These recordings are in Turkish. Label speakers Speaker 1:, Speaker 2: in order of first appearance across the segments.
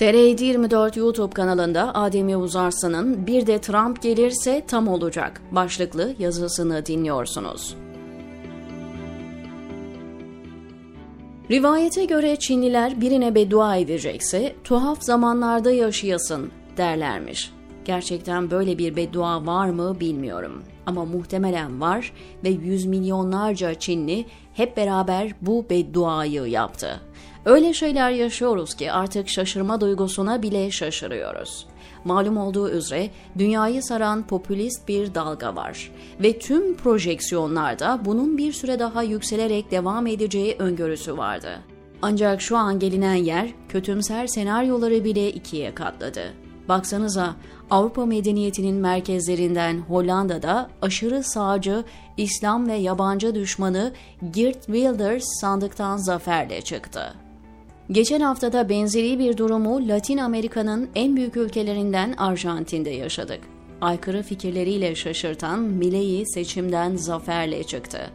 Speaker 1: TR 24 YouTube kanalında Adem Yavuz Arslan'ın Bir de Trump gelirse tam olacak başlıklı yazısını dinliyorsunuz. Rivayete göre Çinliler birine beddua edecekse tuhaf zamanlarda yaşayasın derlermiş. Gerçekten böyle bir beddua var mı bilmiyorum. Ama muhtemelen var ve yüz milyonlarca Çinli hep beraber bu bedduayı yaptı. Öyle şeyler yaşıyoruz ki artık şaşırma duygusuna bile şaşırıyoruz. Malum olduğu üzere dünyayı saran popülist bir dalga var ve tüm projeksiyonlarda bunun bir süre daha yükselerek devam edeceği öngörüsü vardı. Ancak şu an gelinen yer kötümser senaryoları bile ikiye katladı. Baksanıza Avrupa medeniyetinin merkezlerinden Hollanda'da aşırı sağcı, İslam ve yabancı düşmanı Geert Wilders sandıktan zaferle çıktı. Geçen haftada benzeri bir durumu Latin Amerika'nın en büyük ülkelerinden Arjantin'de yaşadık. Aykırı fikirleriyle şaşırtan Milei seçimden zaferle çıktı.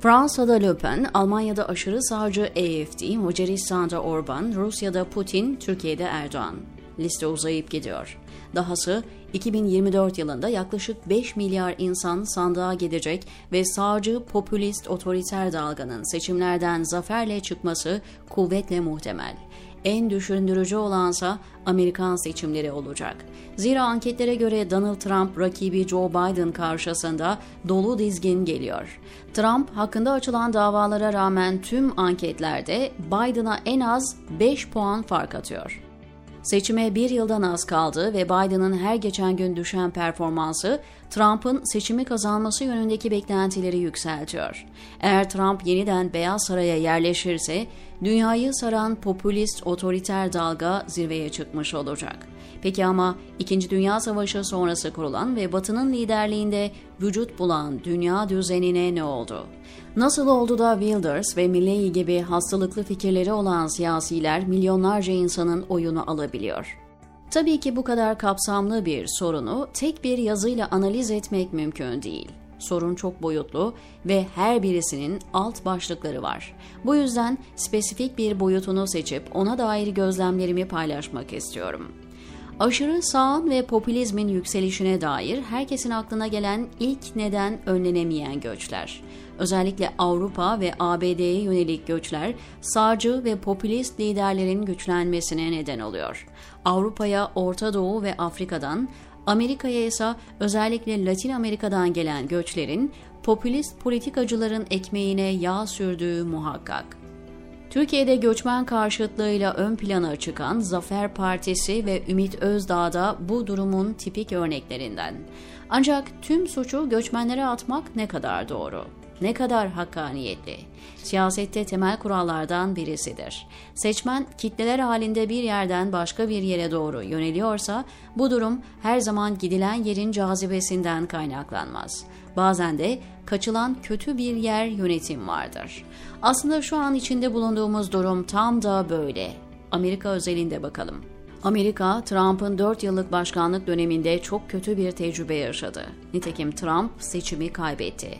Speaker 1: Fransa'da Le Pen, Almanya'da aşırı sağcı AFD, Macaristan'da Orban, Rusya'da Putin, Türkiye'de Erdoğan. Liste uzayıp gidiyor. Dahası 2024 yılında yaklaşık 5 milyar insan sandığa gidecek ve sağcı popülist otoriter dalganın seçimlerden zaferle çıkması kuvvetle muhtemel. En düşündürücü olansa Amerikan seçimleri olacak. Zira anketlere göre Donald Trump rakibi Joe Biden karşısında dolu dizgin geliyor. Trump hakkında açılan davalara rağmen tüm anketlerde Biden'a en az 5 puan fark atıyor. Seçime bir yıldan az kaldı ve Biden'ın her geçen gün düşen performansı Trump'ın seçimi kazanması yönündeki beklentileri yükseltiyor. Eğer Trump yeniden Beyaz Saray'a yerleşirse dünyayı saran popülist otoriter dalga zirveye çıkmış olacak. Peki ama İkinci Dünya Savaşı sonrası kurulan ve Batı'nın liderliğinde vücut bulan dünya düzenine ne oldu? Nasıl oldu da Wilders ve Milley gibi hastalıklı fikirleri olan siyasiler milyonlarca insanın oyunu alabiliyor? Tabii ki bu kadar kapsamlı bir sorunu tek bir yazıyla analiz etmek mümkün değil. Sorun çok boyutlu ve her birisinin alt başlıkları var. Bu yüzden spesifik bir boyutunu seçip ona dair gözlemlerimi paylaşmak istiyorum. Aşırı sağın ve popülizmin yükselişine dair herkesin aklına gelen ilk neden önlenemeyen göçler. Özellikle Avrupa ve ABD'ye yönelik göçler sağcı ve popülist liderlerin güçlenmesine neden oluyor. Avrupa'ya Orta Doğu ve Afrika'dan, Amerika'ya ise özellikle Latin Amerika'dan gelen göçlerin popülist politikacıların ekmeğine yağ sürdüğü muhakkak. Türkiye'de göçmen karşıtlığıyla ön plana çıkan Zafer Partisi ve Ümit Özdağ da bu durumun tipik örneklerinden. Ancak tüm suçu göçmenlere atmak ne kadar doğru? Ne kadar hakkaniyetli? Siyasette temel kurallardan birisidir. Seçmen kitleler halinde bir yerden başka bir yere doğru yöneliyorsa bu durum her zaman gidilen yerin cazibesinden kaynaklanmaz. Bazen de kaçılan kötü bir yer yönetim vardır. Aslında şu an içinde bulunduğumuz durum tam da böyle. Amerika özelinde bakalım. Amerika, Trump'ın 4 yıllık başkanlık döneminde çok kötü bir tecrübe yaşadı. Nitekim Trump seçimi kaybetti.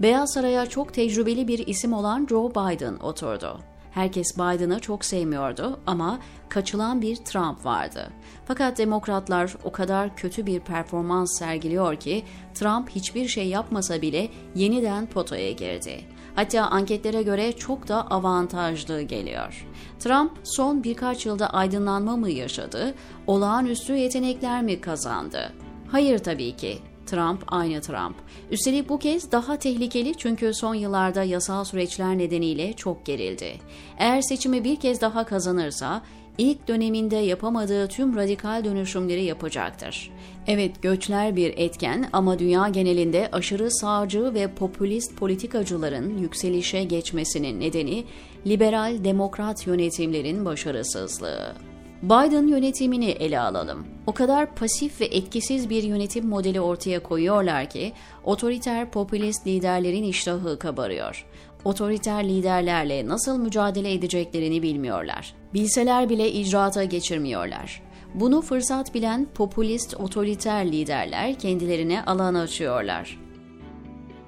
Speaker 1: Beyaz Saray'a çok tecrübeli bir isim olan Joe Biden oturdu. Herkes Biden'ı çok sevmiyordu ama kaçılan bir Trump vardı. Fakat demokratlar o kadar kötü bir performans sergiliyor ki Trump hiçbir şey yapmasa bile yeniden potaya girdi. Hatta anketlere göre çok da avantajlı geliyor. Trump son birkaç yılda aydınlanma mı yaşadı, olağanüstü yetenekler mi kazandı? Hayır tabii ki. Trump aynı Trump. Üstelik bu kez daha tehlikeli çünkü son yıllarda yasal süreçler nedeniyle çok gerildi. Eğer seçimi bir kez daha kazanırsa ilk döneminde yapamadığı tüm radikal dönüşümleri yapacaktır. Evet göçler bir etken ama dünya genelinde aşırı sağcı ve popülist politikacıların yükselişe geçmesinin nedeni liberal demokrat yönetimlerin başarısızlığı. Biden yönetimini ele alalım. O kadar pasif ve etkisiz bir yönetim modeli ortaya koyuyorlar ki otoriter popülist liderlerin iştahı kabarıyor. Otoriter liderlerle nasıl mücadele edeceklerini bilmiyorlar. Bilseler bile icraata geçirmiyorlar. Bunu fırsat bilen popülist otoriter liderler kendilerine alan açıyorlar.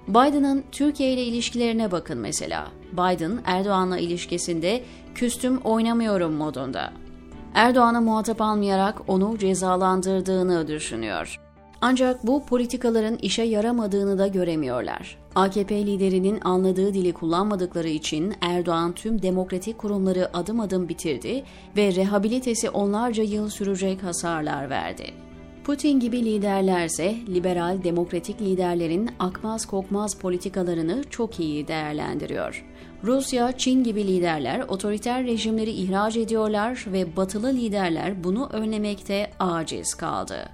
Speaker 1: Biden'ın Türkiye ile ilişkilerine bakın mesela. Biden Erdoğan'la ilişkisinde küstüm oynamıyorum modunda. Erdoğan'a muhatap almayarak onu cezalandırdığını düşünüyor. Ancak bu politikaların işe yaramadığını da göremiyorlar. AKP liderinin anladığı dili kullanmadıkları için Erdoğan tüm demokratik kurumları adım adım bitirdi ve rehabilitesi onlarca yıl sürecek hasarlar verdi. Putin gibi liderlerse liberal demokratik liderlerin akmaz kokmaz politikalarını çok iyi değerlendiriyor. Rusya, Çin gibi liderler otoriter rejimleri ihraç ediyorlar ve batılı liderler bunu önlemekte aciz kaldı.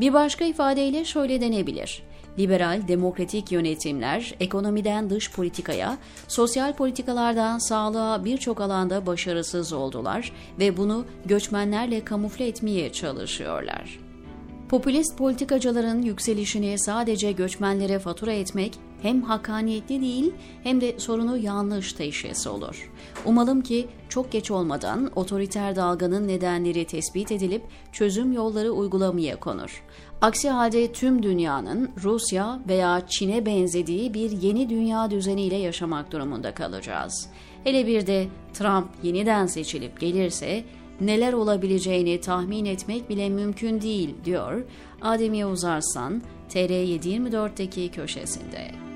Speaker 1: Bir başka ifadeyle şöyle denebilir. Liberal demokratik yönetimler ekonomiden dış politikaya, sosyal politikalardan sağlığa birçok alanda başarısız oldular ve bunu göçmenlerle kamufle etmeye çalışıyorlar. Popülist politikacıların yükselişini sadece göçmenlere fatura etmek hem hakaniyetli değil hem de sorunu yanlış teşhis olur. Umalım ki çok geç olmadan otoriter dalganın nedenleri tespit edilip çözüm yolları uygulamaya konur. Aksi halde tüm dünyanın Rusya veya Çin'e benzediği bir yeni dünya düzeniyle yaşamak durumunda kalacağız. Hele bir de Trump yeniden seçilip gelirse neler olabileceğini tahmin etmek bile mümkün değil diyor Adem Yavuz Arslan TR724'deki köşesinde.